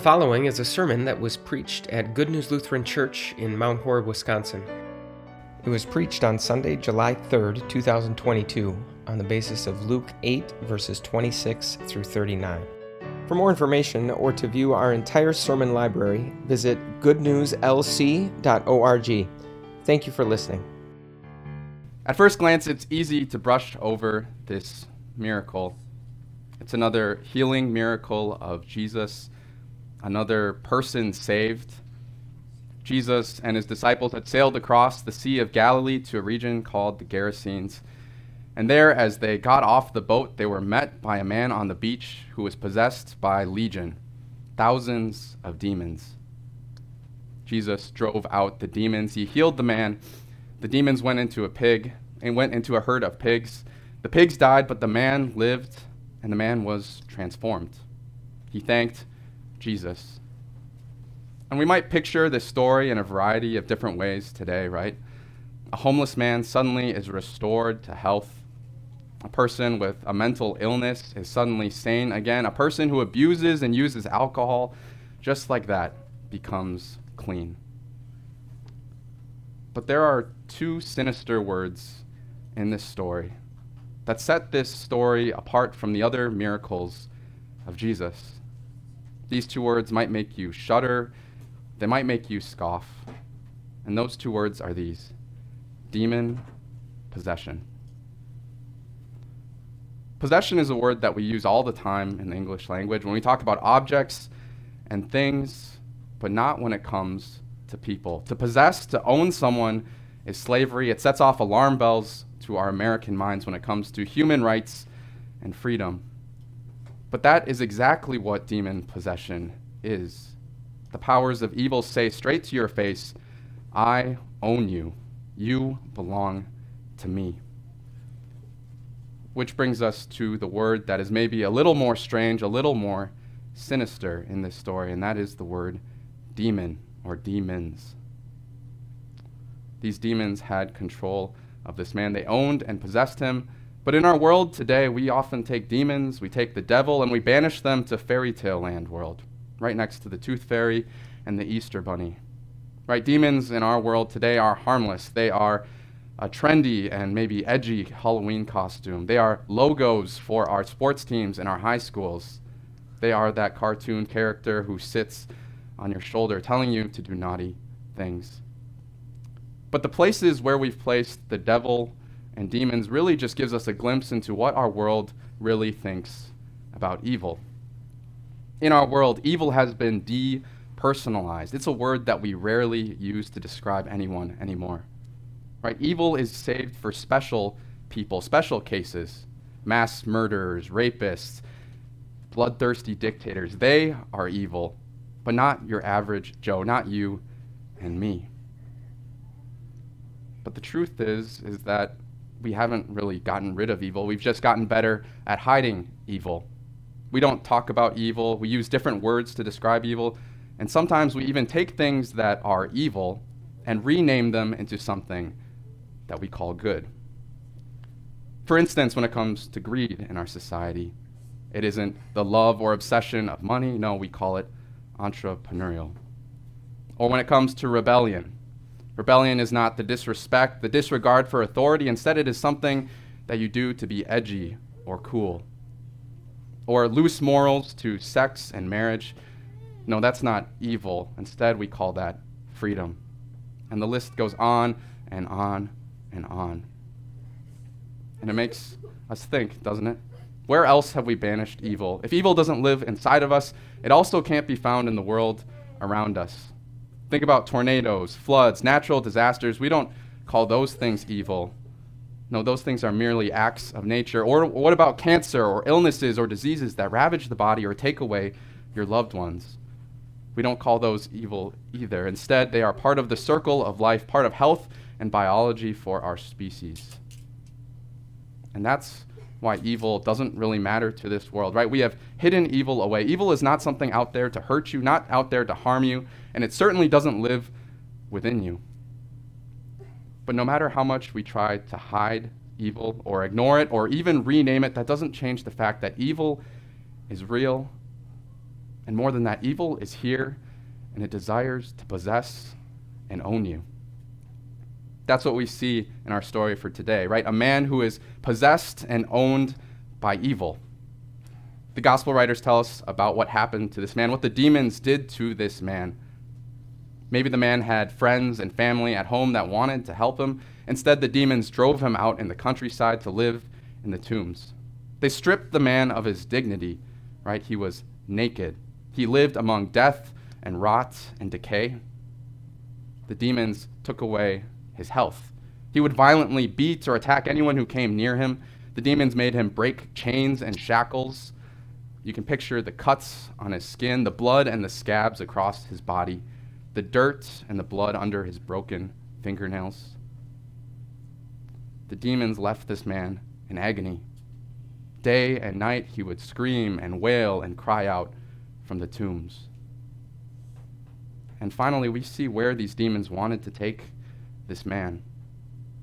following is a sermon that was preached at Good News Lutheran Church in Mount Horeb, Wisconsin. It was preached on Sunday, July 3rd, 2022, on the basis of Luke 8, verses 26 through 39. For more information or to view our entire sermon library, visit goodnewslc.org. Thank you for listening. At first glance, it's easy to brush over this miracle. It's another healing miracle of Jesus, another person saved. Jesus and his disciples had sailed across the Sea of Galilee to a region called the Gerasenes. And there, as they got off the boat, they were met by a man on the beach who was possessed by legion, thousands of demons. Jesus drove out the demons. He healed the man. The demons went into a pig and went into a herd of pigs. The pigs died, but the man lived, and the man was transformed. He thanked Jesus. And we might picture this story in a variety of different ways today, right? A homeless man suddenly is restored to health. A person with a mental illness is suddenly sane again. A person who abuses and uses alcohol, just like that, becomes clean. But there are two sinister words in this story that set this story apart from the other miracles of Jesus. These two words might make you shudder, they might make you scoff. And those two words are these demon possession. Possession is a word that we use all the time in the English language when we talk about objects and things, but not when it comes to people. To possess, to own someone, is slavery. It sets off alarm bells to our American minds when it comes to human rights and freedom. But that is exactly what demon possession is. The powers of evil say straight to your face, I own you. You belong to me. Which brings us to the word that is maybe a little more strange, a little more sinister in this story, and that is the word demon or demons. These demons had control of this man. They owned and possessed him. But in our world today, we often take demons, we take the devil, and we banish them to fairy tale land world, right next to the tooth fairy and the Easter bunny. Right? Demons in our world today are harmless. They are a trendy and maybe edgy Halloween costume. They are logos for our sports teams and our high schools. They are that cartoon character who sits on your shoulder telling you to do naughty things. But the places where we've placed the devil and demons really just gives us a glimpse into what our world really thinks about evil. In our world, evil has been depersonalized. It's a word that we rarely use to describe anyone anymore. Right? Evil is saved for special people, special cases. Mass murderers, rapists, bloodthirsty dictators. They are evil, but not your average Joe, not you and me. But the truth is, is that we haven't really gotten rid of evil. We've just gotten better at hiding evil. We don't talk about evil. We use different words to describe evil. And sometimes we even take things that are evil and rename them into something that we call good. For instance, when it comes to greed in our society, it isn't the love or obsession of money. No, we call it entrepreneurial. Or when it comes to rebellion, Rebellion is not the disrespect, the disregard for authority. Instead, it is something that you do to be edgy or cool. Or loose morals to sex and marriage. No, that's not evil. Instead, we call that freedom. And the list goes on and on and on. And it makes us think, doesn't it? Where else have we banished evil? If evil doesn't live inside of us, it also can't be found in the world around us. Think about tornadoes, floods, natural disasters. We don't call those things evil. No, those things are merely acts of nature. Or what about cancer or illnesses or diseases that ravage the body or take away your loved ones? We don't call those evil either. Instead, they are part of the circle of life, part of health and biology for our species. And that's why evil doesn't really matter to this world, right? We have hidden evil away. Evil is not something out there to hurt you, not out there to harm you, and it certainly doesn't live within you. But no matter how much we try to hide evil or ignore it or even rename it, that doesn't change the fact that evil is real And more than that, evil is here and it desires to possess and own you. That's what we see in our story for today, right? A man who is possessed and owned by evil. The gospel writers tell us about what happened to this man, what the demons did to this man. Maybe the man had friends and family at home that wanted to help him. Instead, the demons drove him out in the countryside to live in the tombs. They stripped the man of his dignity, right? He was naked. He lived among death and rot and decay. The demons took away his health. He would violently beat or attack anyone who came near him. The demons made him break chains and shackles. You can picture the cuts on his skin, the blood and the scabs across his body the dirt and the blood under his broken fingernails. The demons left this man in agony. Day and night he would scream and wail and cry out from the tombs. And finally, we see where these demons wanted to take this man.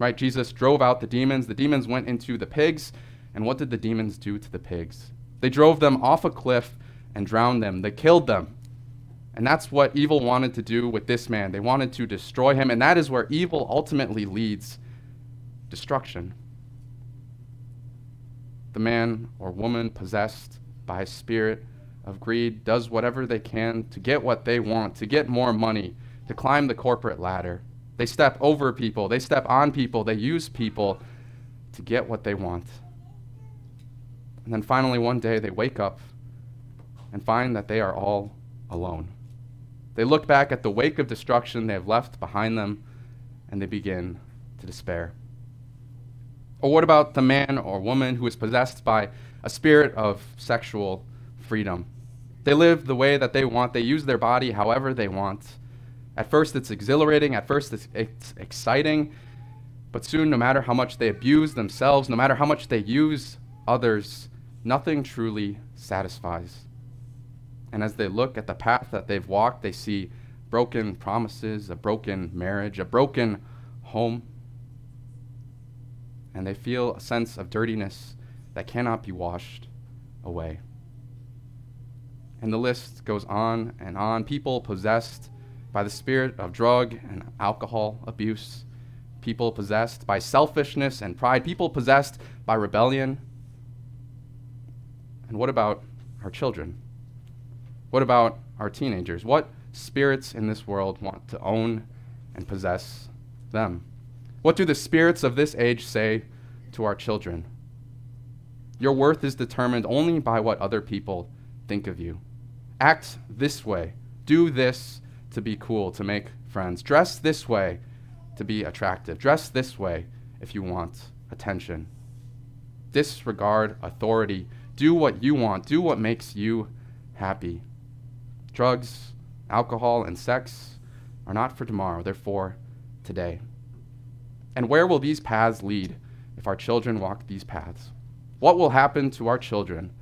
Right? Jesus drove out the demons. The demons went into the pigs. And what did the demons do to the pigs? They drove them off a cliff and drowned them. They killed them. And that's what evil wanted to do with this man. They wanted to destroy him, and that is where evil ultimately leads destruction. The man or woman possessed by a spirit of greed does whatever they can to get what they want, to get more money, to climb the corporate ladder. They step over people, they step on people, they use people to get what they want. And then finally, one day, they wake up and find that they are all alone. They look back at the wake of destruction they have left behind them and they begin to despair. Or what about the man or woman who is possessed by a spirit of sexual freedom? They live the way that they want, they use their body however they want. At first, it's exhilarating, at first, it's, it's exciting, but soon, no matter how much they abuse themselves, no matter how much they use others, nothing truly satisfies. And as they look at the path that they've walked, they see broken promises, a broken marriage, a broken home. And they feel a sense of dirtiness that cannot be washed away. And the list goes on and on. People possessed by the spirit of drug and alcohol abuse, people possessed by selfishness and pride, people possessed by rebellion. And what about our children? What about our teenagers? What spirits in this world want to own and possess them? What do the spirits of this age say to our children? Your worth is determined only by what other people think of you. Act this way. Do this to be cool, to make friends. Dress this way to be attractive. Dress this way if you want attention. Disregard authority. Do what you want. Do what makes you happy. Drugs, alcohol, and sex are not for tomorrow, they're for today. And where will these paths lead if our children walk these paths? What will happen to our children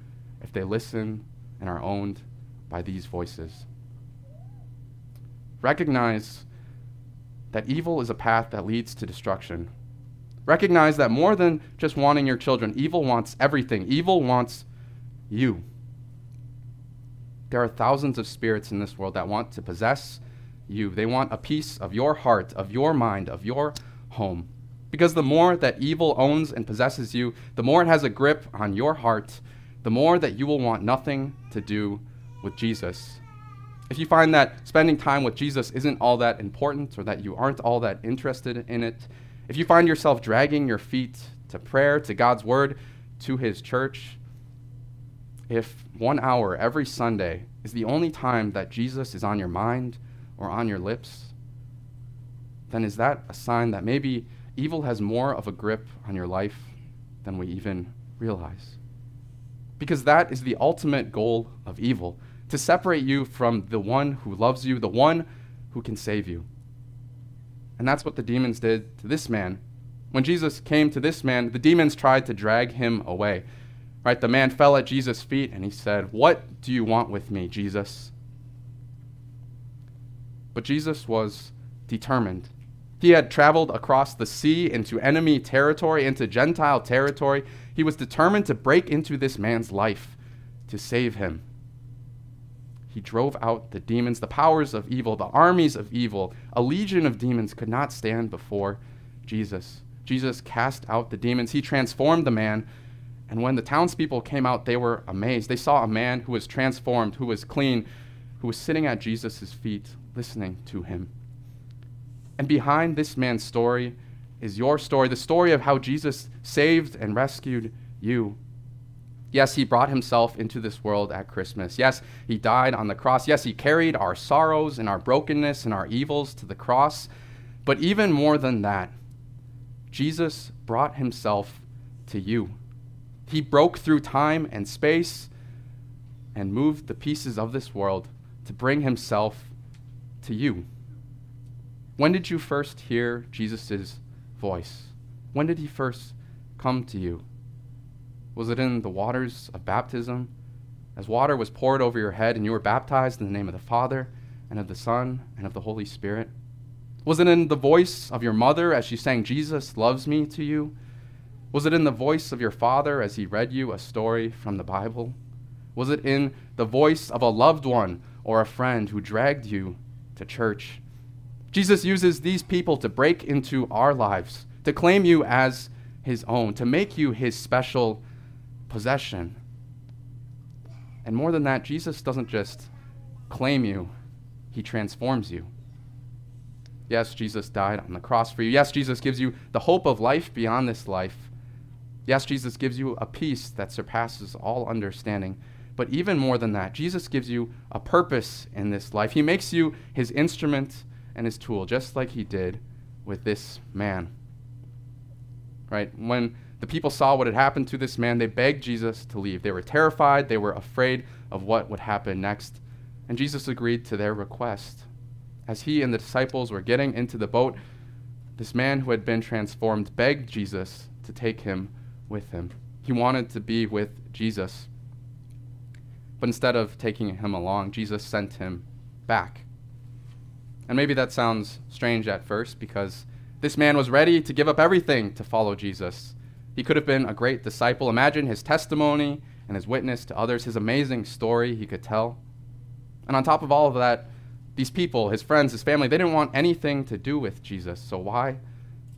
if they listen and are owned by these voices? Recognize that evil is a path that leads to destruction. Recognize that more than just wanting your children, evil wants everything. Evil wants you. There are thousands of spirits in this world that want to possess you. They want a piece of your heart, of your mind, of your home. Because the more that evil owns and possesses you, the more it has a grip on your heart, the more that you will want nothing to do with Jesus. If you find that spending time with Jesus isn't all that important or that you aren't all that interested in it, if you find yourself dragging your feet to prayer, to God's word, to his church, if one hour every Sunday is the only time that Jesus is on your mind or on your lips, then is that a sign that maybe evil has more of a grip on your life than we even realize? Because that is the ultimate goal of evil to separate you from the one who loves you, the one who can save you. And that's what the demons did to this man. When Jesus came to this man, the demons tried to drag him away. Right? The man fell at Jesus' feet and he said, What do you want with me, Jesus? But Jesus was determined. He had traveled across the sea into enemy territory, into Gentile territory. He was determined to break into this man's life to save him. He drove out the demons, the powers of evil, the armies of evil. A legion of demons could not stand before Jesus. Jesus cast out the demons. He transformed the man. And when the townspeople came out, they were amazed. They saw a man who was transformed, who was clean, who was sitting at Jesus' feet, listening to him. And behind this man's story is your story, the story of how Jesus saved and rescued you. Yes, he brought himself into this world at Christmas. Yes, he died on the cross. Yes, he carried our sorrows and our brokenness and our evils to the cross. But even more than that, Jesus brought himself to you. He broke through time and space and moved the pieces of this world to bring himself to you. When did you first hear Jesus' voice? When did he first come to you? Was it in the waters of baptism? As water was poured over your head and you were baptized in the name of the Father and of the Son and of the Holy Spirit? Was it in the voice of your mother as she sang, Jesus loves me to you? Was it in the voice of your father as he read you a story from the Bible? Was it in the voice of a loved one or a friend who dragged you to church? Jesus uses these people to break into our lives, to claim you as his own, to make you his special possession. And more than that, Jesus doesn't just claim you, he transforms you. Yes, Jesus died on the cross for you. Yes, Jesus gives you the hope of life beyond this life. Yes, Jesus gives you a peace that surpasses all understanding. But even more than that, Jesus gives you a purpose in this life. He makes you his instrument and his tool, just like he did with this man. Right? When the people saw what had happened to this man, they begged Jesus to leave. They were terrified, they were afraid of what would happen next. And Jesus agreed to their request. As he and the disciples were getting into the boat, this man who had been transformed begged Jesus to take him with him. He wanted to be with Jesus. But instead of taking him along, Jesus sent him back. And maybe that sounds strange at first because this man was ready to give up everything to follow Jesus. He could have been a great disciple. Imagine his testimony and his witness to others, his amazing story he could tell. And on top of all of that, these people, his friends, his family, they didn't want anything to do with Jesus. So why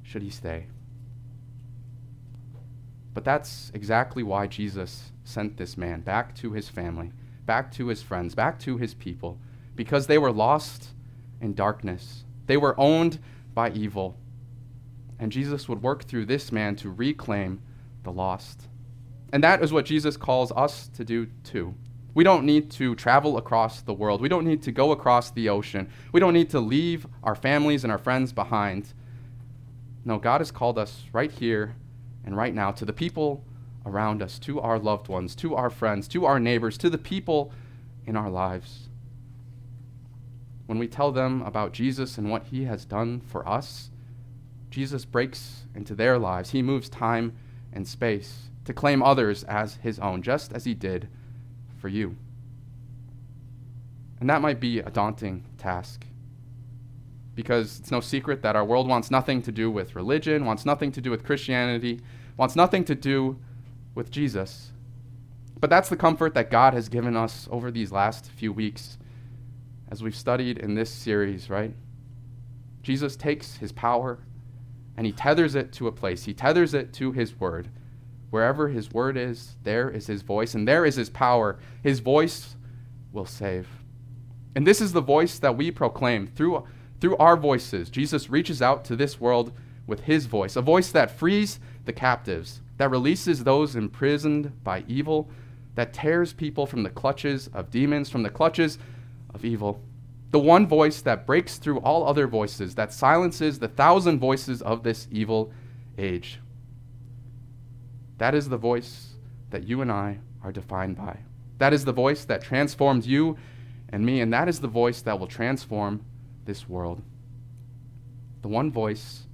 should he stay? But that's exactly why Jesus sent this man back to his family, back to his friends, back to his people, because they were lost in darkness. They were owned by evil. And Jesus would work through this man to reclaim the lost. And that is what Jesus calls us to do too. We don't need to travel across the world. We don't need to go across the ocean. We don't need to leave our families and our friends behind. No, God has called us right here and right now to the people around us, to our loved ones, to our friends, to our neighbors, to the people in our lives. When we tell them about Jesus and what he has done for us, Jesus breaks into their lives. He moves time and space to claim others as his own, just as he did for you. And that might be a daunting task because it's no secret that our world wants nothing to do with religion, wants nothing to do with Christianity, wants nothing to do with Jesus. But that's the comfort that God has given us over these last few weeks as we've studied in this series, right? Jesus takes his power and he tethers it to a place, he tethers it to his word. Wherever his word is, there is his voice, and there is his power. His voice will save. And this is the voice that we proclaim through through our voices, Jesus reaches out to this world with his voice, a voice that frees the captives, that releases those imprisoned by evil, that tears people from the clutches of demons, from the clutches of evil. The one voice that breaks through all other voices, that silences the thousand voices of this evil age. That is the voice that you and I are defined by. That is the voice that transformed you and me, and that is the voice that will transform this world. The one voice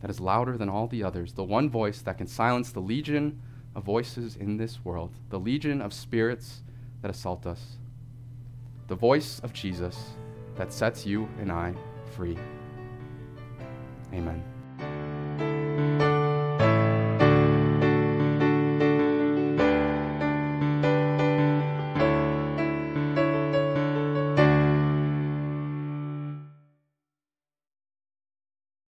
that is louder than all the others, the one voice that can silence the legion of voices in this world, the legion of spirits that assault us. The voice of Jesus that sets you and I free. Amen.